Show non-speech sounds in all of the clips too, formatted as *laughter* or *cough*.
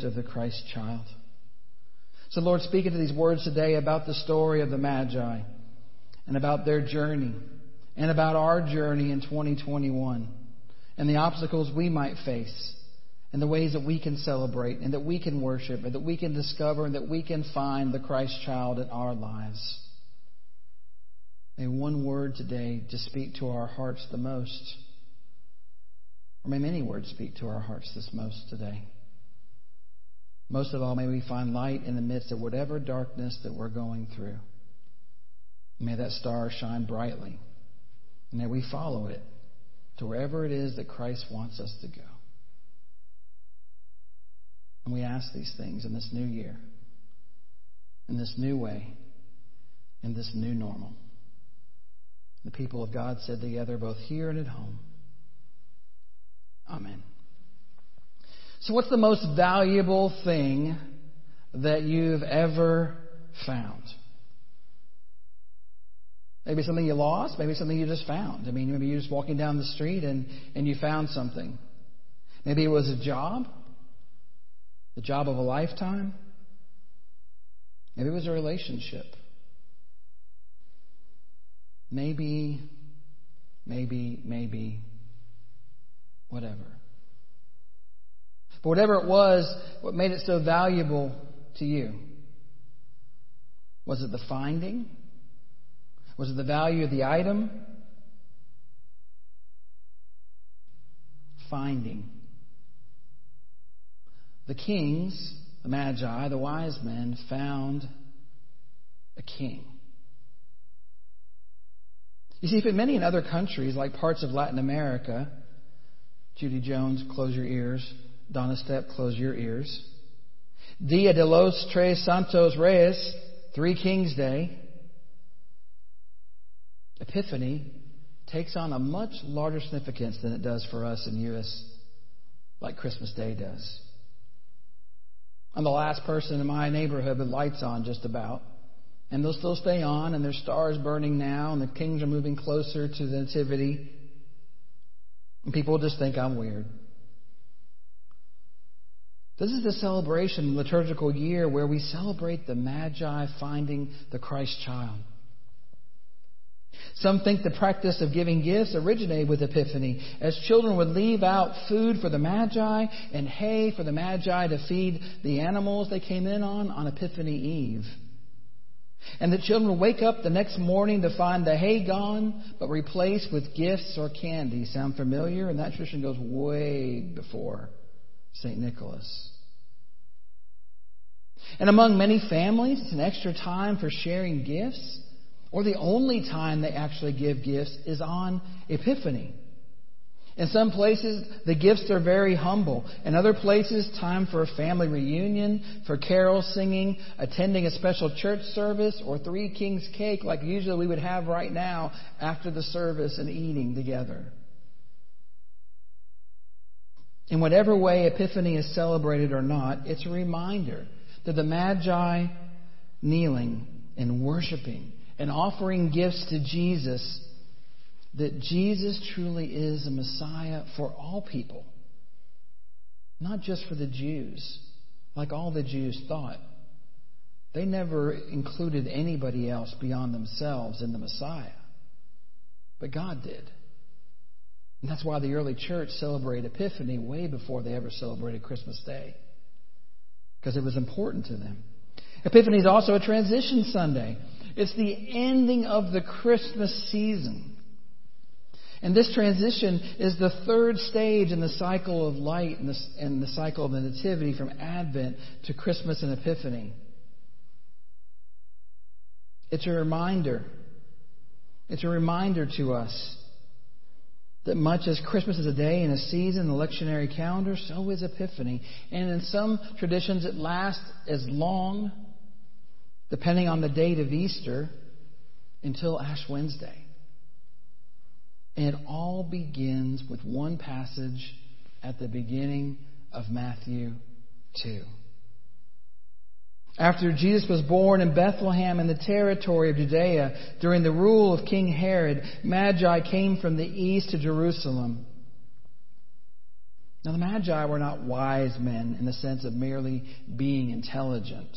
gift of the Christ child. So, Lord, speak into these words today about the story of the Magi and about their journey and about our journey in 2021 and the obstacles we might face and the ways that we can celebrate and that we can worship and that we can discover and that we can find the Christ child in our lives. May one word today to speak to our hearts the most. Or may many words speak to our hearts this most today. Most of all, may we find light in the midst of whatever darkness that we're going through. May that star shine brightly. And may we follow it to wherever it is that Christ wants us to go. And we ask these things in this new year, in this new way, in this new normal. The people of God said together, both here and at home, Amen. So, what's the most valuable thing that you've ever found? Maybe something you lost, maybe something you just found. I mean, maybe you're just walking down the street and, and you found something. Maybe it was a job, the job of a lifetime. Maybe it was a relationship. Maybe, maybe, maybe, whatever. But whatever it was, what made it so valuable to you? Was it the finding? Was it the value of the item? Finding. The kings, the magi, the wise men, found a king. You see, if in many in other countries, like parts of Latin America, Judy Jones, close your ears. Donna Stepp, close your ears. Dia de los Tres Santos Reyes, Three Kings Day, Epiphany takes on a much larger significance than it does for us in U.S., like Christmas Day does. I'm the last person in my neighborhood with lights on, just about. And they'll still stay on, and there's stars burning now, and the kings are moving closer to the Nativity. And people just think I'm weird. This is the celebration liturgical year where we celebrate the Magi finding the Christ child. Some think the practice of giving gifts originated with Epiphany, as children would leave out food for the Magi and hay for the Magi to feed the animals they came in on on Epiphany Eve. And the children would wake up the next morning to find the hay gone, but replaced with gifts or candy. Sound familiar? And that tradition goes way before St. Nicholas. And among many families, it's an extra time for sharing gifts, or the only time they actually give gifts is on Epiphany. In some places, the gifts are very humble. In other places, time for a family reunion, for carol singing, attending a special church service, or Three Kings cake like usually we would have right now after the service and eating together. In whatever way Epiphany is celebrated or not, it's a reminder that the Magi kneeling and worshiping and offering gifts to Jesus that Jesus truly is a Messiah for all people, not just for the Jews, like all the Jews thought. They never included anybody else beyond themselves in the Messiah. But God did. And that's why the early church celebrated Epiphany way before they ever celebrated Christmas Day. Because it was important to them. Epiphany is also a transition Sunday. It's the ending of the Christmas season. And this transition is the third stage in the cycle of light and the, and the cycle of the Nativity from Advent to Christmas and Epiphany. It's a reminder. It's a reminder to us that much as Christmas is a day and a season, in the lectionary calendar, so is Epiphany. And in some traditions, it lasts as long, depending on the date of Easter, until Ash Wednesday. And it all begins with one passage at the beginning of Matthew 2. After Jesus was born in Bethlehem in the territory of Judea during the rule of King Herod, Magi came from the east to Jerusalem. Now, the Magi were not wise men in the sense of merely being intelligent.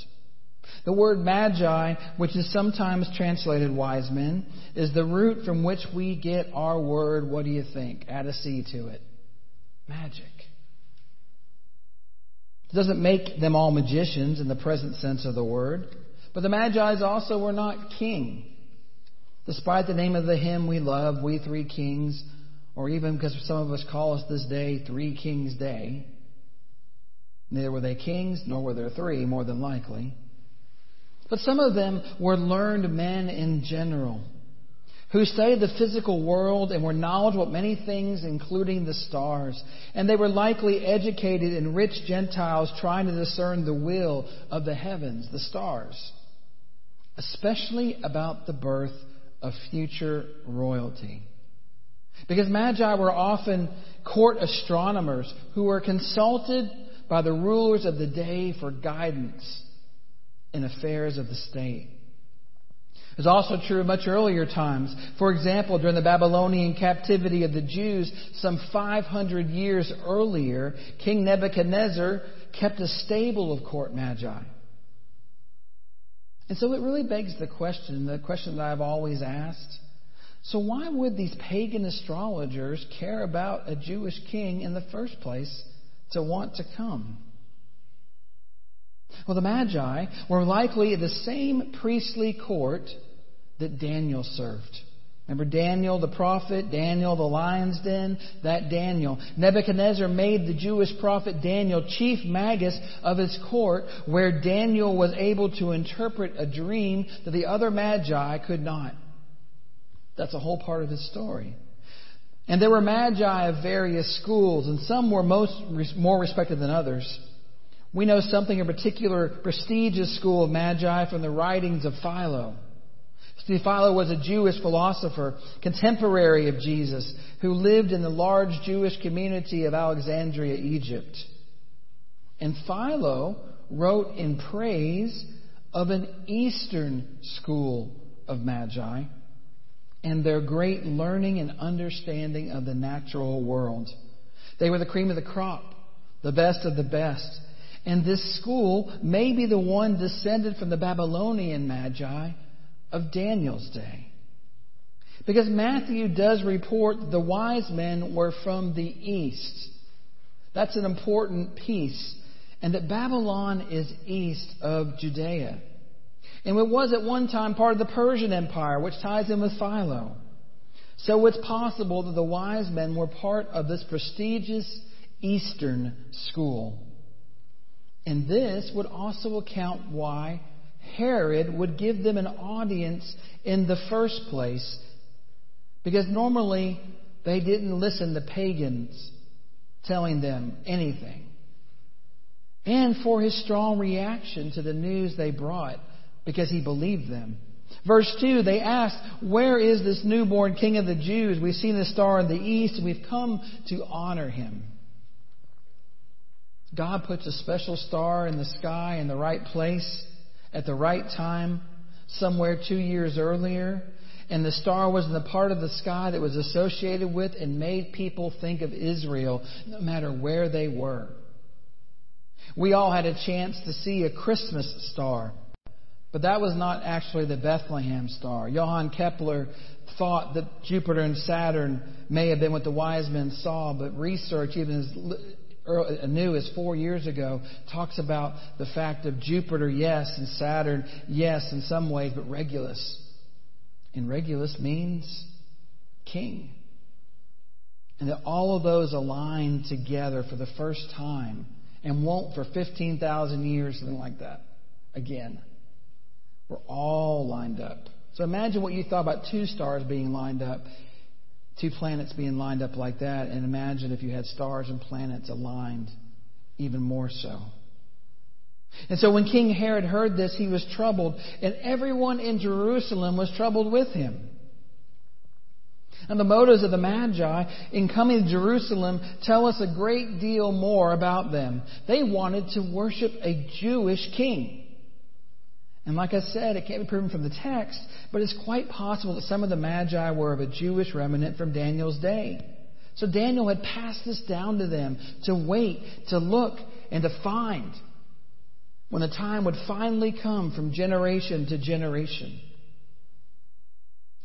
The word magi, which is sometimes translated wise men, is the root from which we get our word, what do you think? Add a C to it. Magic. It doesn't make them all magicians in the present sense of the word, but the Magi's also were not king. Despite the name of the hymn we love, We Three Kings, or even because some of us call us this day Three Kings Day, neither were they kings, nor were there three, more than likely. But some of them were learned men in general who studied the physical world and were knowledgeable of many things, including the stars. And they were likely educated and rich Gentiles trying to discern the will of the heavens, the stars, especially about the birth of future royalty. Because magi were often court astronomers who were consulted by the rulers of the day for guidance in affairs of the state. Was also true in much earlier times. For example, during the Babylonian captivity of the Jews, some 500 years earlier, King Nebuchadnezzar kept a stable of court magi. And so it really begs the question, the question that I've always asked. So why would these pagan astrologers care about a Jewish king in the first place to want to come? Well, the Magi were likely the same priestly court that Daniel served. Remember Daniel the prophet, Daniel the lion's den, that Daniel. Nebuchadnezzar made the Jewish prophet Daniel chief magus of his court, where Daniel was able to interpret a dream that the other magi could not. That's a whole part of his story. And there were magi of various schools, and some were most, more respected than others. We know something in particular prestigious school of magi from the writings of Philo. Philo was a Jewish philosopher, contemporary of Jesus, who lived in the large Jewish community of Alexandria, Egypt. And Philo wrote in praise of an Eastern school of magi and their great learning and understanding of the natural world. They were the cream of the crop, the best of the best. And this school may be the one descended from the Babylonian Magi of Daniel's day. Because Matthew does report the wise men were from the east. That's an important piece. And that Babylon is east of Judea. And it was at one time part of the Persian Empire, which ties in with Philo. So it's possible that the wise men were part of this prestigious Eastern school. And this would also account why Herod would give them an audience in the first place. Because normally they didn't listen to pagans telling them anything. And for his strong reaction to the news they brought because he believed them. Verse 2, they asked, Where is this newborn king of the Jews? We've seen the star in the east and we've come to honor him. God puts a special star in the sky in the right place at the right time somewhere two years earlier. And the star was in the part of the sky that was associated with and made people think of Israel no matter where they were. We all had a chance to see a Christmas star, but that was not actually the Bethlehem star. Johann Kepler thought that Jupiter and Saturn may have been what the wise men saw, but research, even new as four years ago, talks about the fact of Jupiter, yes, and Saturn, yes, in some ways, but Regulus. And Regulus means king. And that all of those align together for the first time and won't for 15,000 years, something like that, again. We're all lined up. So imagine what you thought about two stars being lined up two planets being lined up like that, and imagine if you had stars and planets aligned even more so. And so when King Herod heard this, he was troubled, and everyone in Jerusalem was troubled with him. And the motives of the Magi in coming to Jerusalem tell us a great deal more about them. They wanted to worship a Jewish king. And like I said, it can't be proven from the text, but it's quite possible that some of the Magi were of a Jewish remnant from Daniel's day. So Daniel had passed this down to them to wait, to look, and to find when the time would finally come from generation to generation.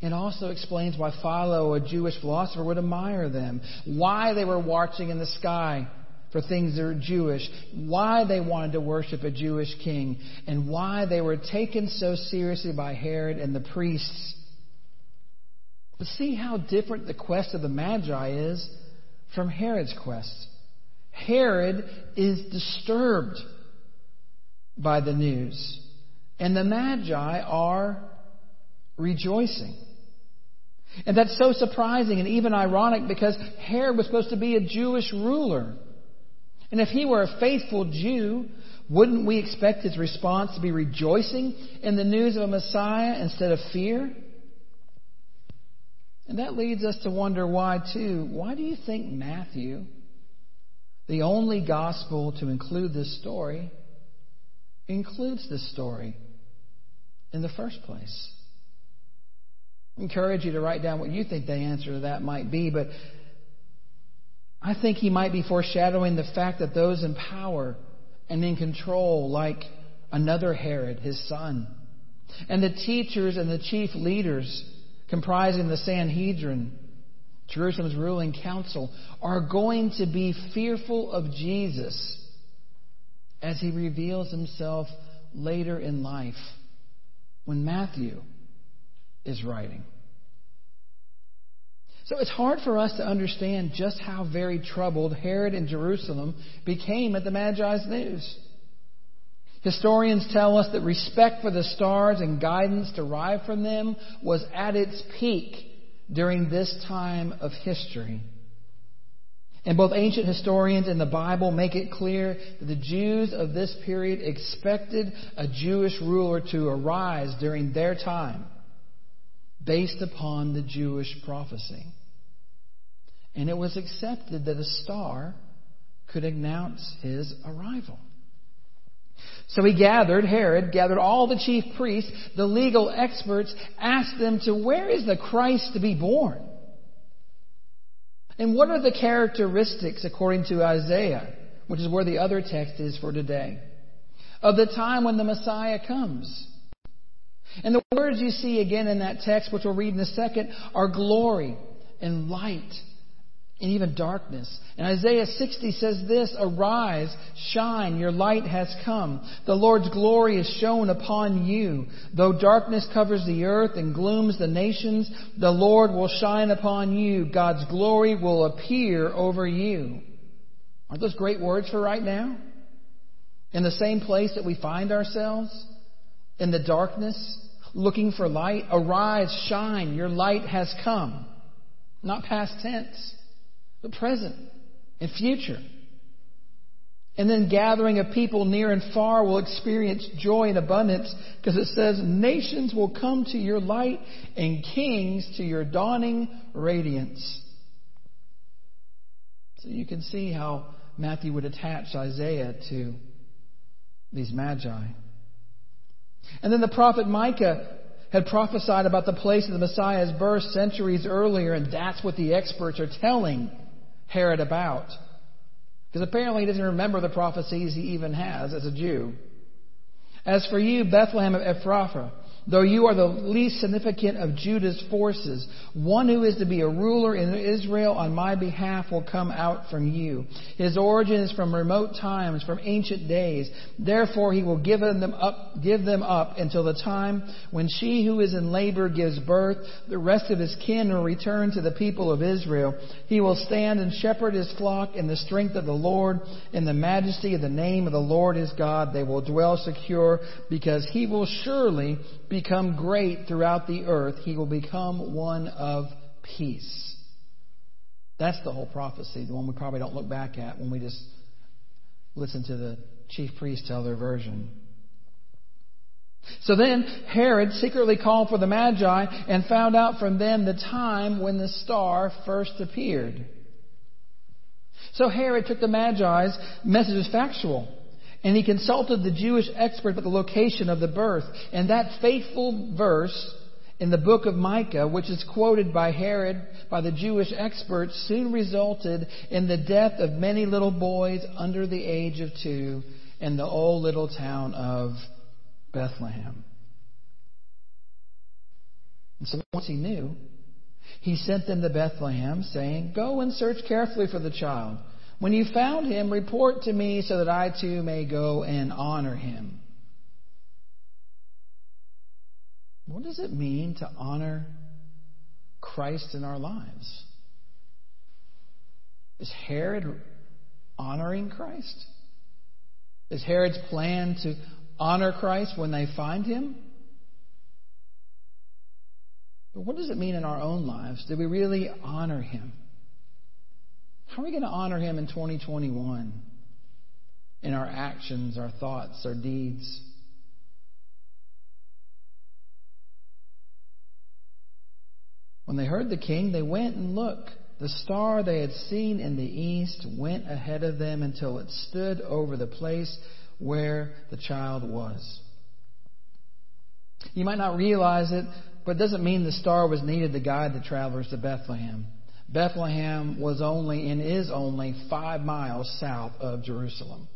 It also explains why Philo, a Jewish philosopher, would admire them, why they were watching in the sky for things that are Jewish, why they wanted to worship a Jewish king, and why they were taken so seriously by Herod and the priests. But see how different the quest of the Magi is from Herod's quest. Herod is disturbed by the news, and the Magi are rejoicing. And that's so surprising and even ironic because Herod was supposed to be a Jewish ruler. And if he were a faithful Jew, wouldn't we expect his response to be rejoicing in the news of a Messiah instead of fear? And that leads us to wonder why, too. Why do you think Matthew, the only gospel to include this story, includes this story in the first place? I encourage you to write down what you think the answer to that might be, but I think he might be foreshadowing the fact that those in power and in control, like another Herod, his son, and the teachers and the chief leaders comprising the Sanhedrin, Jerusalem's ruling council, are going to be fearful of Jesus as he reveals himself later in life when Matthew is writing. So it's hard for us to understand just how very troubled Herod and Jerusalem became at the Magi's news. Historians tell us that respect for the stars and guidance derived from them was at its peak during this time of history. And both ancient historians and the Bible make it clear that the Jews of this period expected a Jewish ruler to arise during their time based upon the Jewish prophecy. And it was accepted that a star could announce his arrival. So he gathered, Herod gathered all the chief priests, the legal experts, asked them to where is the Christ to be born? And what are the characteristics according to Isaiah, which is where the other text is for today, of the time when the Messiah comes? And the words you see again in that text, which we'll read in a second, are glory and light and even darkness. And Isaiah 60 says this, Arise, shine, your light has come. The Lord's glory is shown upon you. Though darkness covers the earth and glooms the nations, the Lord will shine upon you. God's glory will appear over you. Aren't those great words for right now? In the same place that we find ourselves? In the darkness, looking for light? Arise, shine, your light has come. Not past tense the present and future. And then gathering of people near and far will experience joy and abundance because it says, Nations will come to your light and kings to your dawning radiance. So you can see how Matthew would attach Isaiah to these magi. And then the prophet Micah had prophesied about the place of the Messiah's birth centuries earlier, and that's what the experts are telling Herod about. Because apparently he doesn't remember the prophecies he even has as a Jew. As for you, Bethlehem of Ephrathah, Though you are the least significant of Judah's forces, one who is to be a ruler in Israel on my behalf will come out from you. His origin is from remote times, from ancient days. Therefore he will give them up, give them up until the time when she who is in labor gives birth. The rest of his kin will return to the people of Israel. He will stand and shepherd his flock in the strength of the Lord, in the majesty of the name of the Lord his God. They will dwell secure because he will surely become great throughout the earth. He will become one of peace. That's the whole prophecy, the one we probably don't look back at when we just listen to the chief priests tell their version. So then Herod secretly called for the Magi and found out from them the time when the star first appeared. So Herod took the Magi's message as factual. And he consulted the Jewish expert about the location of the birth. And that faithful verse in the book of Micah, which is quoted by Herod, by the Jewish experts, soon resulted in the death of many little boys under the age of two in the old little town of Bethlehem. And so once he knew, he sent them to Bethlehem, saying, Go and search carefully for the child. When you found him, report to me so that I too may go and honor him. What does it mean to honor Christ in our lives? Is Herod honoring Christ? Is Herod's plan to honor Christ when they find him? But what does it mean in our own lives? Do we really honor him? How are we going to honor him in 2021? In our actions, our thoughts, our deeds? When they heard the king, they went and looked. The star they had seen in the east went ahead of them until it stood over the place where the child was. You might not realize it, but it doesn't mean the star was needed to guide the travelers to Bethlehem. Bethlehem was only and is only five miles south of Jerusalem.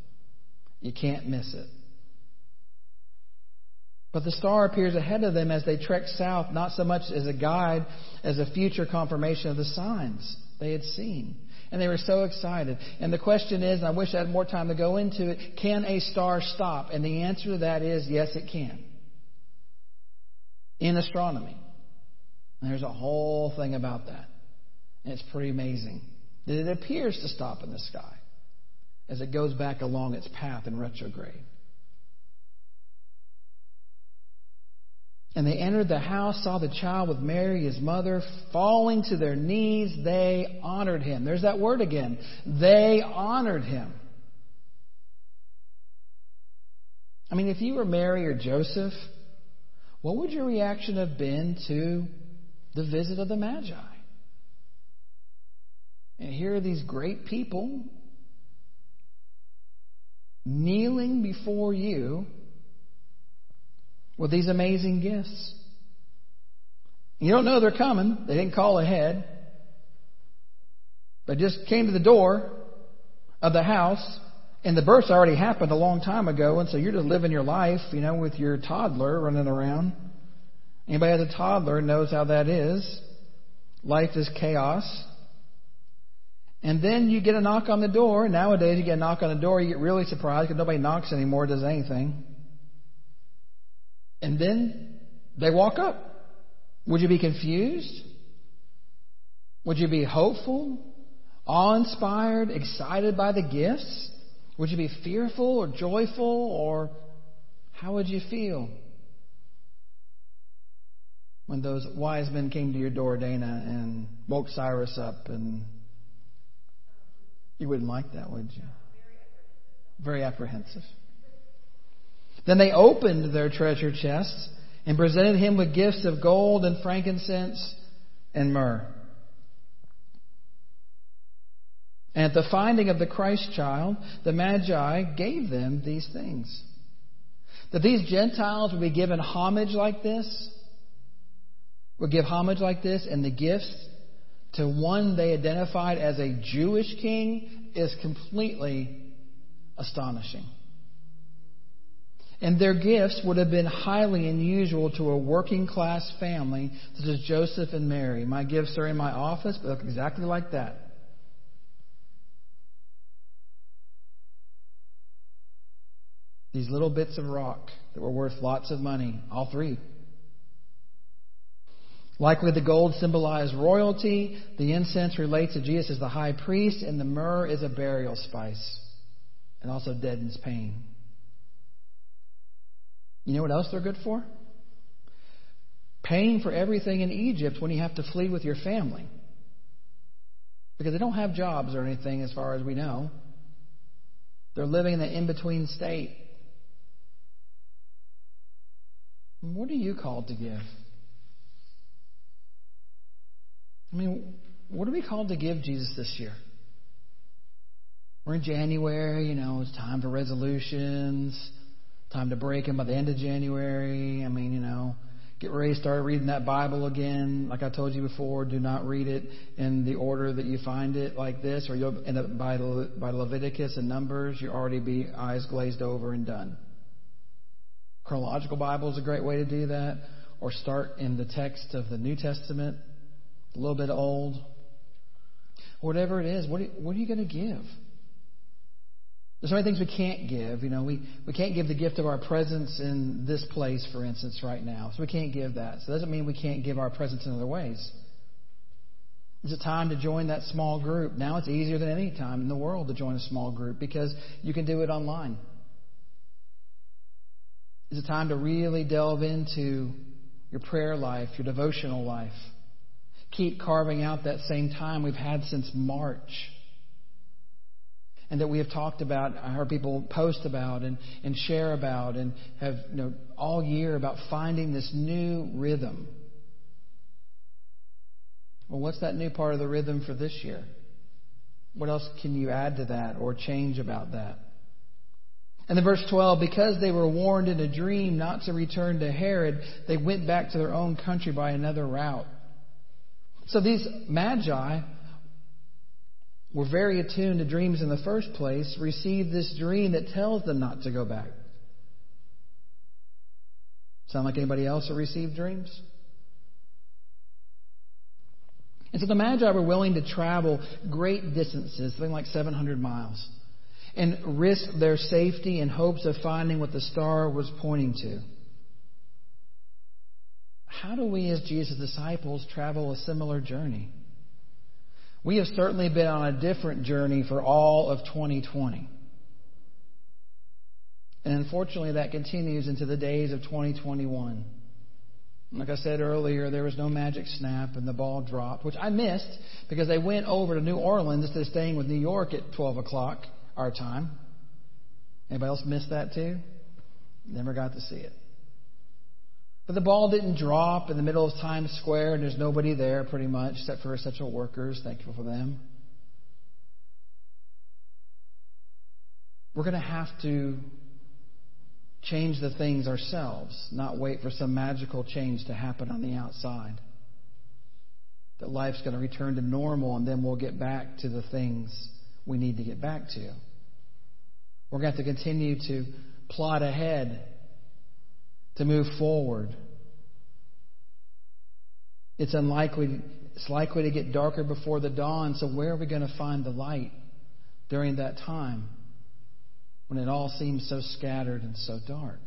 You can't miss it. But the star appears ahead of them as they trek south, not so much as a guide as a future confirmation of the signs they had seen. And they were so excited. And the question is, and I wish I had more time to go into it, can a star stop? And the answer to that is yes, it can. In astronomy. And there's a whole thing about that. And it's pretty amazing that it appears to stop in the sky as it goes back along its path in retrograde. And they entered the house, saw the child with Mary, his mother, falling to their knees. They honored him. There's that word again. They honored him. I mean, if you were Mary or Joseph, what would your reaction have been to the visit of the Magi? And here are these great people kneeling before you with these amazing gifts. You don't know they're coming. They didn't call ahead. They just came to the door of the house, and the birth's already happened a long time ago, and so you're just living your life, you know, with your toddler running around. Anybody has a toddler knows how that is. Life is chaos. And then you get a knock on the door. Nowadays, you get a knock on the door, you get really surprised because nobody knocks anymore, does anything. And then they walk up. Would you be confused? Would you be hopeful, awe inspired, excited by the gifts? Would you be fearful or joyful or how would you feel when those wise men came to your door, Dana, and woke Cyrus up and you wouldn't like that, would you? Very apprehensive. Then they opened their treasure chests and presented him with gifts of gold and frankincense and myrrh. And at the finding of the Christ child, the Magi gave them these things. That these Gentiles would be given homage like this, would give homage like this, and the gifts to one they identified as a Jewish king is completely astonishing. And their gifts would have been highly unusual to a working class family such as Joseph and Mary. My gifts are in my office, but look exactly like that. These little bits of rock that were worth lots of money, all three. Likely the gold symbolized royalty, the incense relates to Jesus as the high priest, and the myrrh is a burial spice and also deadens pain. You know what else they're good for? Paying for everything in Egypt when you have to flee with your family. Because they don't have jobs or anything as far as we know. They're living in an in between state. What are you called to give? I mean, what are we called to give Jesus this year? We're in January, you know, it's time for resolutions time to break them by the end of January. I mean, you know, get ready start reading that Bible again. Like I told you before, do not read it in the order that you find it like this, or you'll end up by, by Leviticus and Numbers. You'll already be eyes glazed over and done. Chronological Bible is a great way to do that, or start in the text of the New Testament, a little bit old. Whatever it is, what are, what are you going to give? There's so many things we can't give. You know, we, we can't give the gift of our presence in this place, for instance, right now. So we can't give that. So it doesn't mean we can't give our presence in other ways. Is it time to join that small group? Now it's easier than any time in the world to join a small group because you can do it online. Is it time to really delve into your prayer life, your devotional life? Keep carving out that same time we've had since March and that we have talked about, I heard people post about and, and share about and have you know, all year about finding this new rhythm. Well, what's that new part of the rhythm for this year? What else can you add to that or change about that? And then verse 12, because they were warned in a dream not to return to Herod, they went back to their own country by another route. So these magi were very attuned to dreams in the first place receive this dream that tells them not to go back. Sound like anybody else who received dreams? And so the Magi were willing to travel great distances, something like 700 miles, and risk their safety in hopes of finding what the star was pointing to. How do we, as Jesus' disciples, travel a similar journey? We have certainly been on a different journey for all of 2020. And unfortunately, that continues into the days of 2021. Like I said earlier, there was no magic snap and the ball dropped, which I missed because they went over to New Orleans instead of staying with New York at 12 o'clock our time. Anybody else missed that too? Never got to see it. But the ball didn't drop in the middle of Times Square, and there's nobody there pretty much except for essential workers. Thankful for them. We're going to have to change the things ourselves, not wait for some magical change to happen on the outside. That life's going to return to normal, and then we'll get back to the things we need to get back to. We're going to have to continue to plot ahead to move forward. It's unlikely, it's likely to get darker before the dawn, so where are we going to find the light during that time when it all seems so scattered and so dark?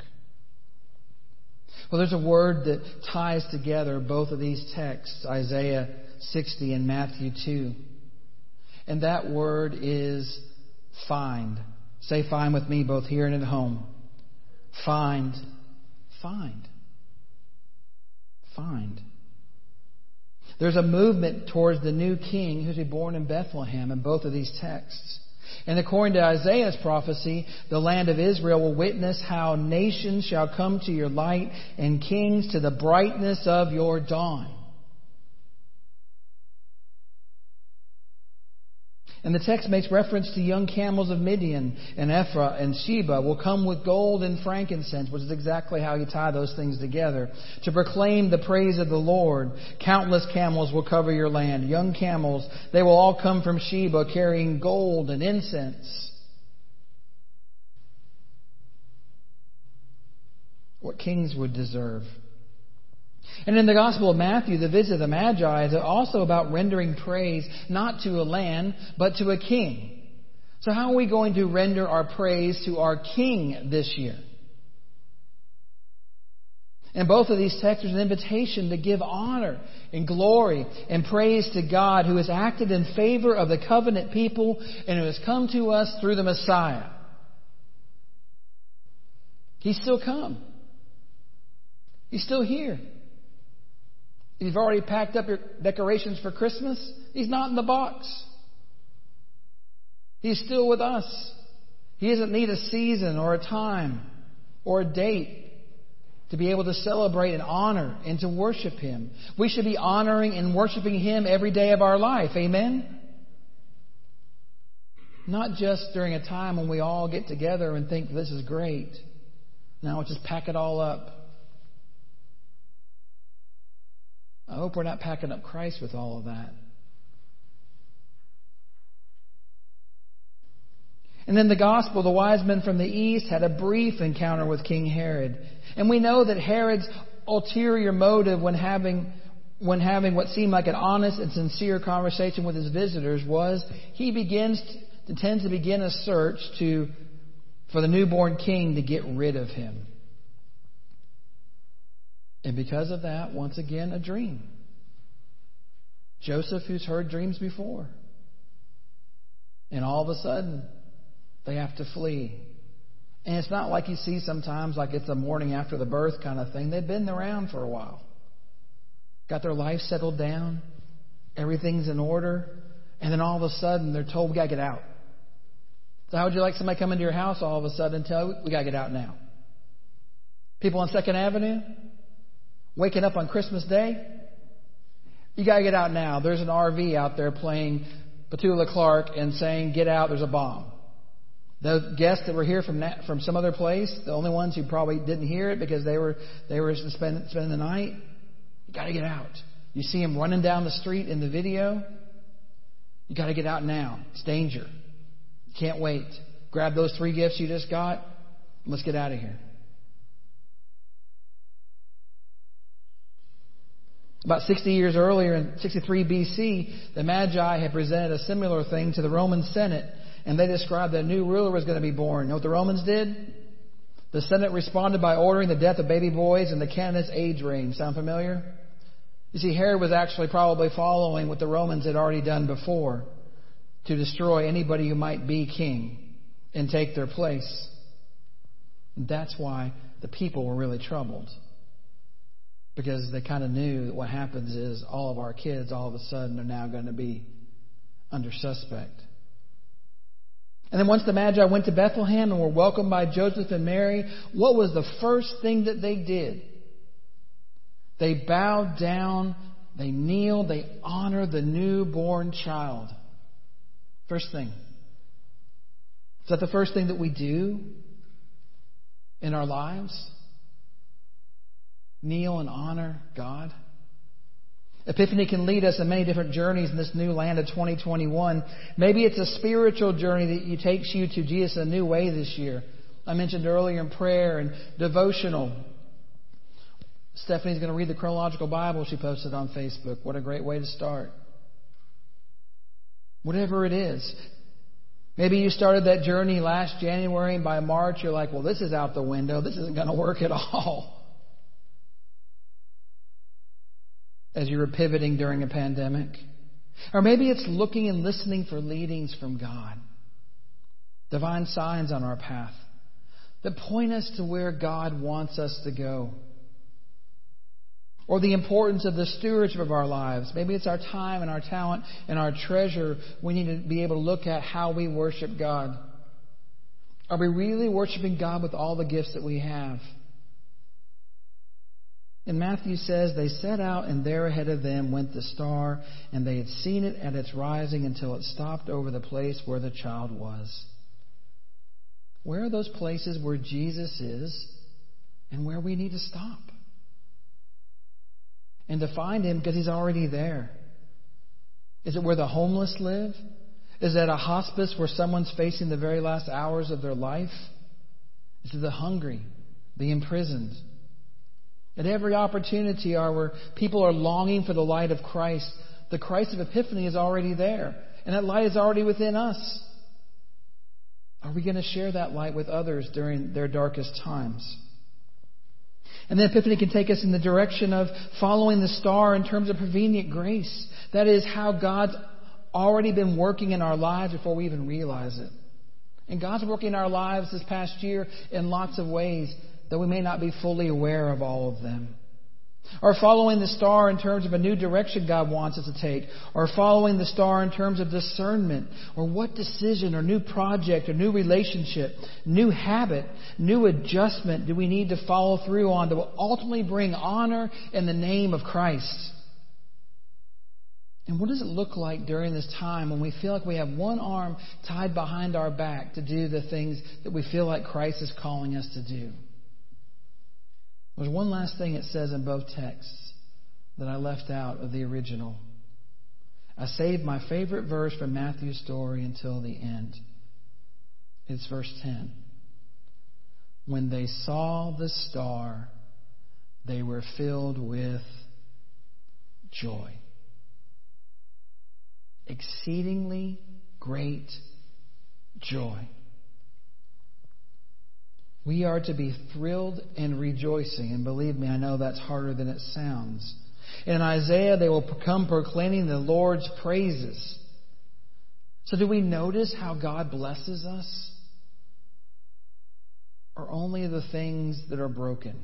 Well, there's a word that ties together both of these texts, Isaiah 60 and Matthew 2. And that word is find. Say find with me both here and at home. Find find. Find. There's a movement towards the new king who's to be born in Bethlehem in both of these texts. And according to Isaiah's prophecy, the land of Israel will witness how nations shall come to your light and kings to the brightness of your dawn. And the text makes reference to young camels of Midian and Ephah and Sheba will come with gold and frankincense, which is exactly how you tie those things together, to proclaim the praise of the Lord. Countless camels will cover your land. Young camels, they will all come from Sheba carrying gold and incense. What kings would deserve. And in the Gospel of Matthew, the visit of the Magi is also about rendering praise not to a land, but to a king. So how are we going to render our praise to our king this year? And both of these texts are an invitation to give honor and glory and praise to God who has acted in favor of the covenant people and who has come to us through the Messiah. He's still come. He's still here. You've already packed up your decorations for Christmas. He's not in the box. He's still with us. He doesn't need a season or a time or a date to be able to celebrate and honor and to worship Him. We should be honoring and worshiping Him every day of our life. Amen? Not just during a time when we all get together and think this is great. Now let's just pack it all up. I hope we're not packing up Christ with all of that. And then the gospel, the wise men from the east had a brief encounter with King Herod. And we know that Herod's ulterior motive when having, when having what seemed like an honest and sincere conversation with his visitors was he begins to, tends to begin a search to, for the newborn king to get rid of him. And because of that, once again, a dream. Joseph, who's heard dreams before. And all of a sudden, they have to flee. And it's not like you see sometimes like it's a morning after the birth kind of thing. They've been around for a while. Got their life settled down. Everything's in order. And then all of a sudden they're told we gotta get out. So how would you like somebody come into your house all of a sudden and tell you we gotta get out now? People on Second Avenue? Waking up on Christmas Day? You gotta get out now. There's an RV out there playing Petula Clark and saying, get out, there's a bomb. The guests that were here from that, from some other place, the only ones who probably didn't hear it because they were they were spend, spending the night. You got to get out. You see them running down the street in the video. You got to get out now. It's danger. Can't wait. Grab those three gifts you just got. Let's get out of here. About 60 years earlier, in 63 BC, the Magi had presented a similar thing to the Roman Senate and they described that a new ruler was going to be born. You know what the Romans did? The Senate responded by ordering the death of baby boys in the canonist age range. Sound familiar? You see, Herod was actually probably following what the Romans had already done before to destroy anybody who might be king and take their place. that's why the people were really troubled. Because they kind of knew that what happens is all of our kids all of a sudden are now going to be under suspect. And then once the Magi went to Bethlehem and were welcomed by Joseph and Mary, what was the first thing that they did? They bowed down, they kneeled, they honored the newborn child. First thing. Is that the first thing that we do in our lives? Kneel and honor God? Epiphany can lead us in many different journeys in this new land of 2021. Maybe it's a spiritual journey that takes you to Jesus in a new way this year. I mentioned earlier in prayer and devotional. Stephanie's going to read the chronological Bible she posted on Facebook. What a great way to start. Whatever it is. Maybe you started that journey last January and by March you're like, well, this is out the window. This isn't going to work at all. As you were pivoting during a pandemic. Or maybe it's looking and listening for leadings from God, divine signs on our path that point us to where God wants us to go. Or the importance of the stewardship of our lives. Maybe it's our time and our talent and our treasure. We need to be able to look at how we worship God. Are we really worshiping God with all the gifts that we have? And Matthew says, They set out, and there ahead of them went the star, and they had seen it at its rising until it stopped over the place where the child was. Where are those places where Jesus is and where we need to stop? And to find him because he's already there. Is it where the homeless live? Is it a hospice where someone's facing the very last hours of their life? Is it the hungry, the imprisoned? At every opportunity where people are longing for the light of Christ. The Christ of Epiphany is already there, and that light is already within us. Are we going to share that light with others during their darkest times? And then Epiphany can take us in the direction of following the star in terms of prevenient grace. That is how God's already been working in our lives before we even realize it. And God's working in our lives this past year in lots of ways though we may not be fully aware of all of them. Or following the star in terms of a new direction God wants us to take. Or following the star in terms of discernment. Or what decision or new project or new relationship, new habit, new adjustment do we need to follow through on that will ultimately bring honor in the name of Christ? And what does it look like during this time when we feel like we have one arm tied behind our back to do the things that we feel like Christ is calling us to do? There's one last thing it says in both texts. that I left out of the original. I saved my favorite verse from Matthew's story until the end. It's verse 10. When they saw the star, they were filled with joy. Exceedingly great joy. We are to be thrilled and rejoicing. And believe me, I know that's harder than it sounds. In Isaiah, they will come proclaiming the Lord's praises. So, do we notice how God blesses us? Or only the things that are broken?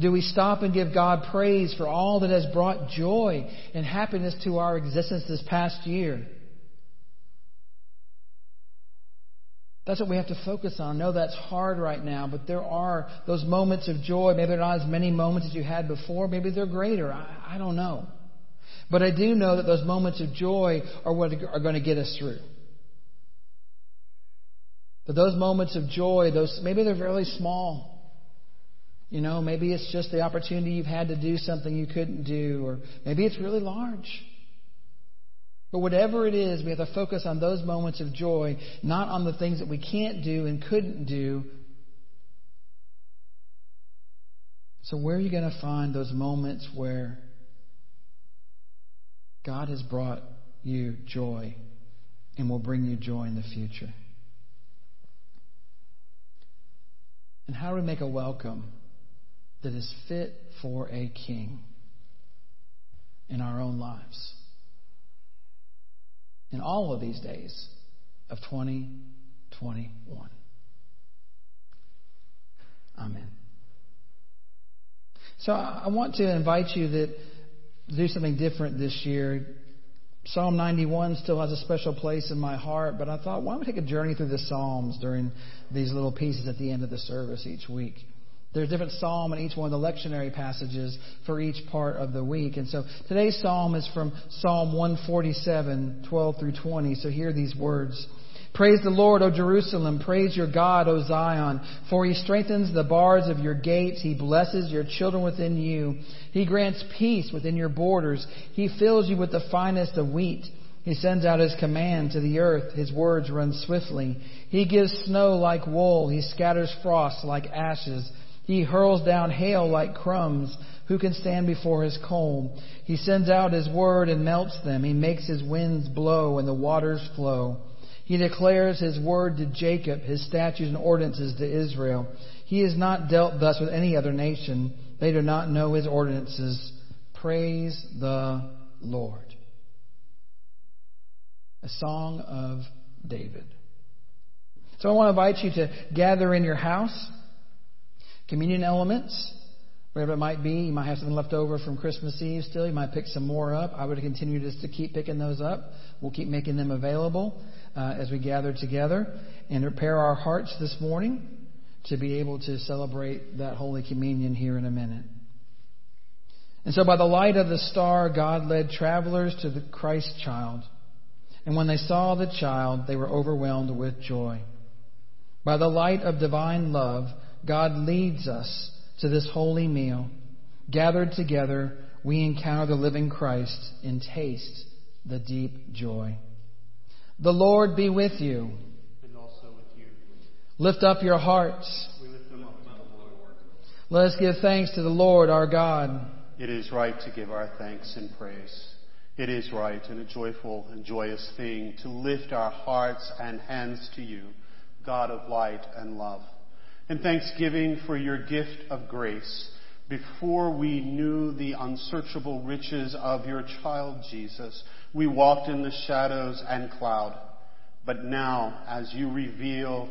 Do we stop and give God praise for all that has brought joy and happiness to our existence this past year? That's what we have to focus on. Know that's hard right now, but there are those moments of joy. Maybe they're not as many moments as you had before. Maybe they're greater. I, I don't know. But I do know that those moments of joy are what are going to get us through. But those moments of joy, those maybe they're really small. You know, maybe it's just the opportunity you've had to do something you couldn't do, or maybe it's really large. But whatever it is, we have to focus on those moments of joy, not on the things that we can't do and couldn't do. So, where are you going to find those moments where God has brought you joy and will bring you joy in the future? And how do we make a welcome that is fit for a king in our own lives? In all of these days of 2021. Amen. So I want to invite you to do something different this year. Psalm 91 still has a special place in my heart, but I thought, why don't we take a journey through the Psalms during these little pieces at the end of the service each week? There's a different psalm in each one of the lectionary passages for each part of the week. And so today's psalm is from Psalm 147, 12 through 20. So hear these words. Praise the Lord, O Jerusalem. Praise your God, O Zion. For he strengthens the bars of your gates. He blesses your children within you. He grants peace within your borders. He fills you with the finest of wheat. He sends out his command to the earth. His words run swiftly. He gives snow like wool. He scatters frost like ashes. He hurls down hail like crumbs. Who can stand before his cold? He sends out his word and melts them. He makes his winds blow and the waters flow. He declares his word to Jacob, his statutes and ordinances to Israel. He has not dealt thus with any other nation. They do not know his ordinances. Praise the Lord. A song of David. So I want to invite you to gather in your house communion elements, whatever it might be. You might have something left over from Christmas Eve still. You might pick some more up. I would continue just to keep picking those up. We'll keep making them available uh, as we gather together and prepare our hearts this morning to be able to celebrate that Holy Communion here in a minute. And so, by the light of the star, God led travelers to the Christ child. And when they saw the child, they were overwhelmed with joy. By the light of divine love, God leads us to this holy meal. Gathered together, we encounter the living Christ and taste the deep joy. The Lord be with you. And also with you. Lift up your hearts. We lift them up to the Lord. Let us give thanks to the Lord our God. It is right to give our thanks and praise. It is right and a joyful and joyous thing to lift our hearts and hands to you, God of light and love and thanksgiving for your gift of grace before we knew the unsearchable riches of your child Jesus. We walked in the shadows and cloud. But now, as you reveal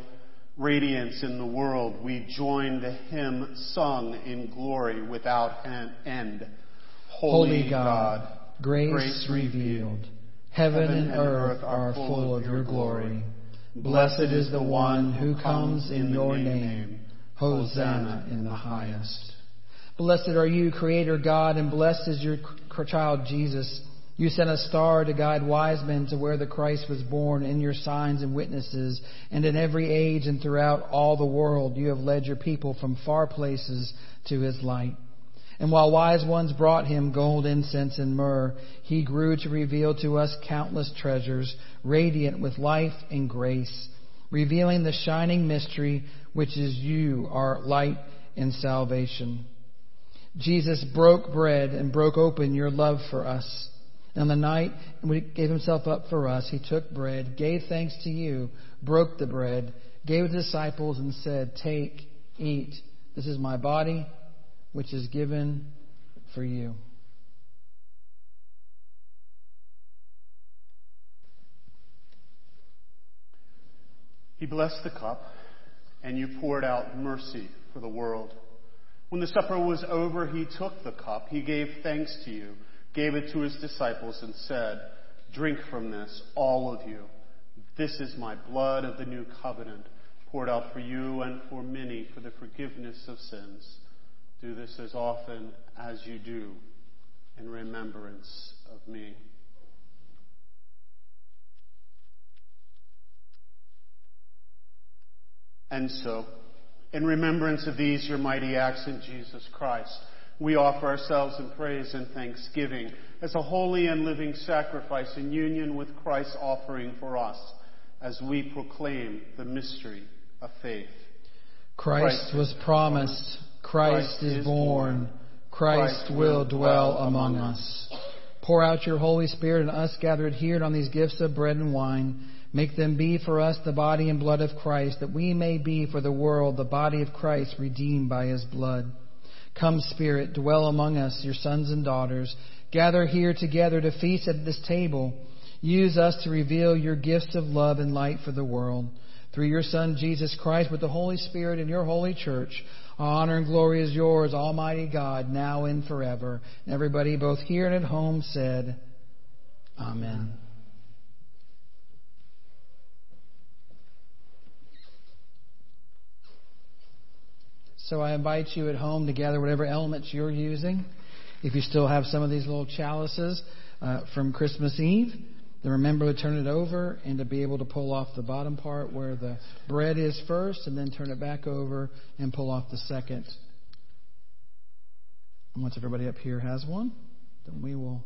radiance in the world, we join the hymn sung in glory without end. Holy, Holy God, God, grace, grace revealed. Heaven, Heaven and earth are full of your glory. Blessed is the one who comes in your name. Hosanna in the highest. Blessed are you, Creator God, and blessed is your child Jesus. You sent a star to guide wise men to where the Christ was born in your signs and witnesses, and in every age and throughout all the world you have led your people from far places to his light. And while wise ones brought him gold, incense, and myrrh, he grew to reveal to us countless treasures, radiant with life and grace, revealing the shining mystery which is you, our light and salvation. Jesus broke bread and broke open your love for us. And on the night when he gave himself up for us, he took bread, gave thanks to you, broke the bread, gave it to the disciples, and said, Take, eat. This is my body which is given for you. He blessed the cup, and you poured out mercy for the world. When the supper was over, he took the cup. He gave thanks to you, gave it to his disciples, and said, Drink from this, all of you. This is my blood of the new covenant, poured out for you and for many for the forgiveness of sins. Do this as often as you do in remembrance of me. And so, in remembrance of these, your mighty acts in Jesus Christ, we offer ourselves in praise and thanksgiving as a holy and living sacrifice in union with Christ's offering for us as we proclaim the mystery of faith. Christ, Christ was promised Christ is born. Christ will dwell among us. Pour out your Holy Spirit on us gathered here on these gifts of bread and wine. Make them be for us the body and blood of Christ, that we may be for the world the body of Christ redeemed by his blood. Come, Spirit, dwell among us, your sons and daughters. Gather here together to feast at this table. Use us to reveal your gifts of love and light for the world. Through your Son, Jesus Christ, with the Holy Spirit and your holy church, Honor and glory is yours, Almighty God, now and forever. And everybody, both here and at home, said, Amen. So I invite you at home to gather whatever elements you're using. If you still have some of these little chalices uh, from Christmas Eve, then remember to turn it over and to be able to pull off the bottom part where the bread is first and then turn it back over and pull off the second. And once everybody up here has one, then we will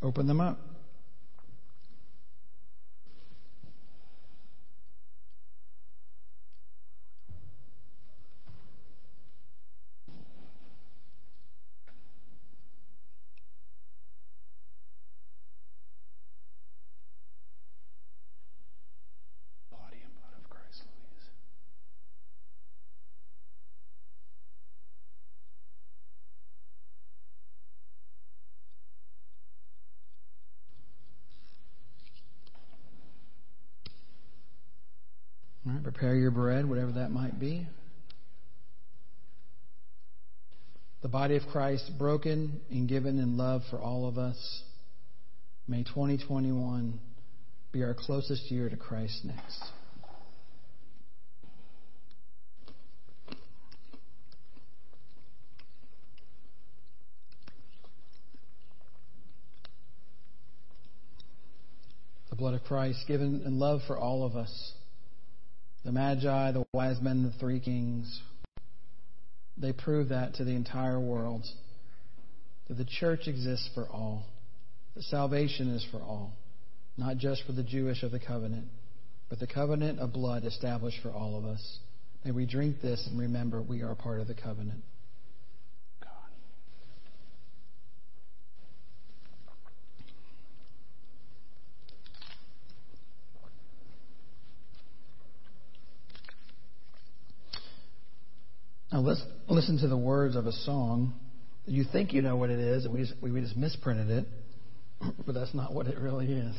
open them up. Prepare your bread, whatever that might be. The body of Christ broken and given in love for all of us. May 2021 be our closest year to Christ next. The blood of Christ given in love for all of us the Magi, the wise men, the three kings, they prove that to the entire world that the church exists for all, that salvation is for all, not just for the Jewish of the covenant, but the covenant of blood established for all of us. May we drink this and remember we are part of the covenant. Now let's listen to the words of a song. You think you know what it is, and we just, we just misprinted it, *clears throat* but that's not what it really is.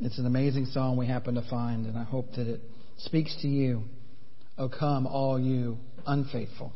It's an amazing song we happen to find, and I hope that it speaks to you. Oh, come, all you unfaithful.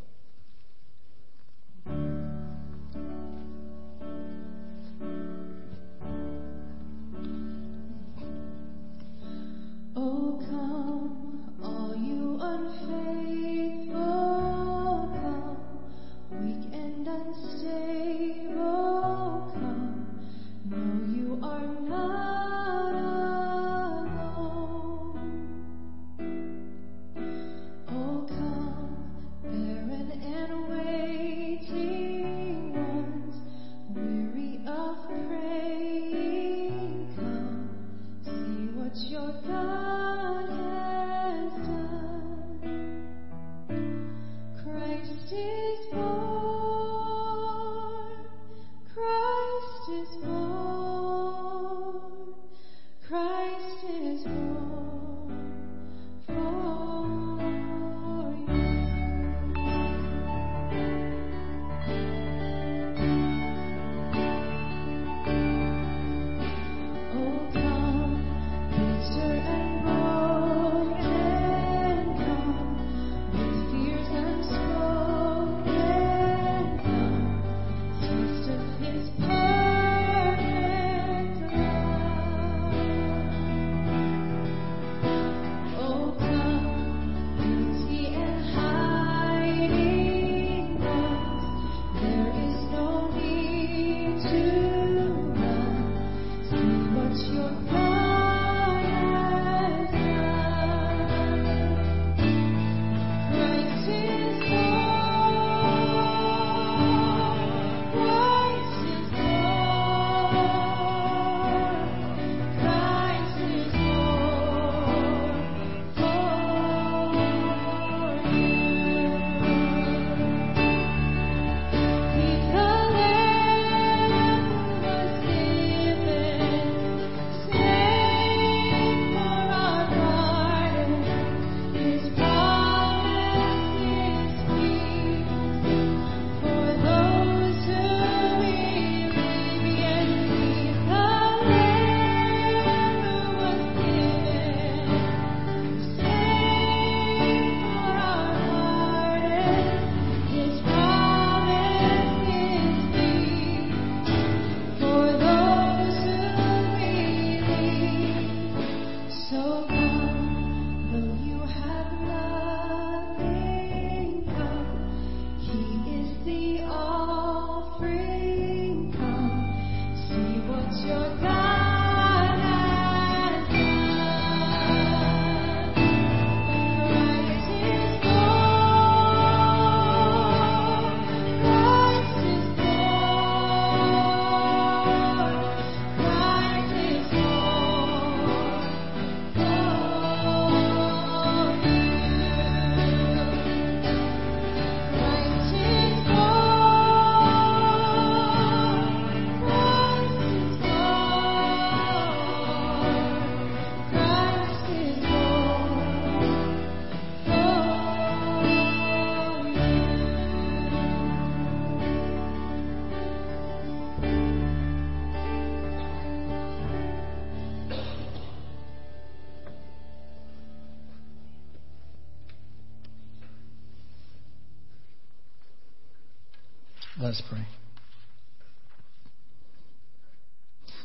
Let us pray.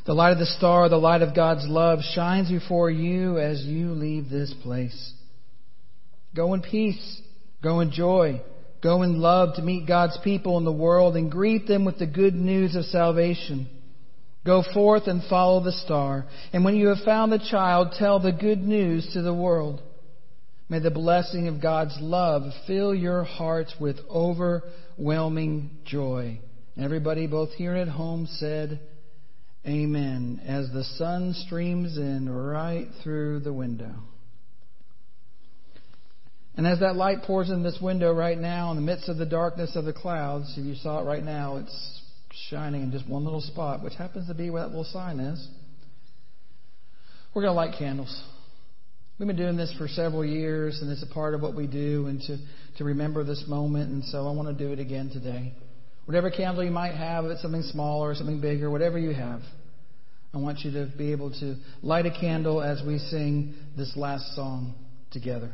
The light of the star, the light of God's love shines before you as you leave this place. Go in peace. Go in joy. Go in love to meet God's people in the world and greet them with the good news of salvation. Go forth and follow the star. And when you have found the child, tell the good news to the world. May the blessing of God's love fill your hearts with overwhelming joy. Everybody, both here at home, said, Amen, as the sun streams in right through the window. And as that light pours in this window right now, in the midst of the darkness of the clouds, if you saw it right now, it's shining in just one little spot, which happens to be where that little sign is. We're going to light candles. We've been doing this for several years, and it's a part of what we do, and to, to remember this moment, and so I want to do it again today. Whatever candle you might have, if it's something smaller something bigger, whatever you have, I want you to be able to light a candle as we sing this last song together.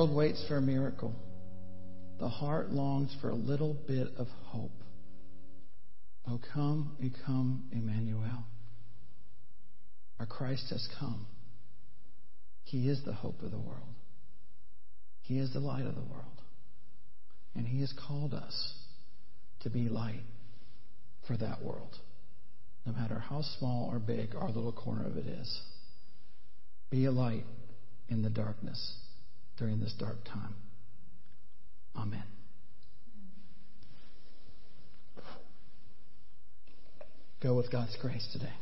World waits for a miracle. The heart longs for a little bit of hope. Oh, come, O come, Emmanuel. Our Christ has come. He is the hope of the world. He is the light of the world. And He has called us to be light for that world, no matter how small or big our little corner of it is. Be a light in the darkness during this dark time. Amen. Go with God's grace today.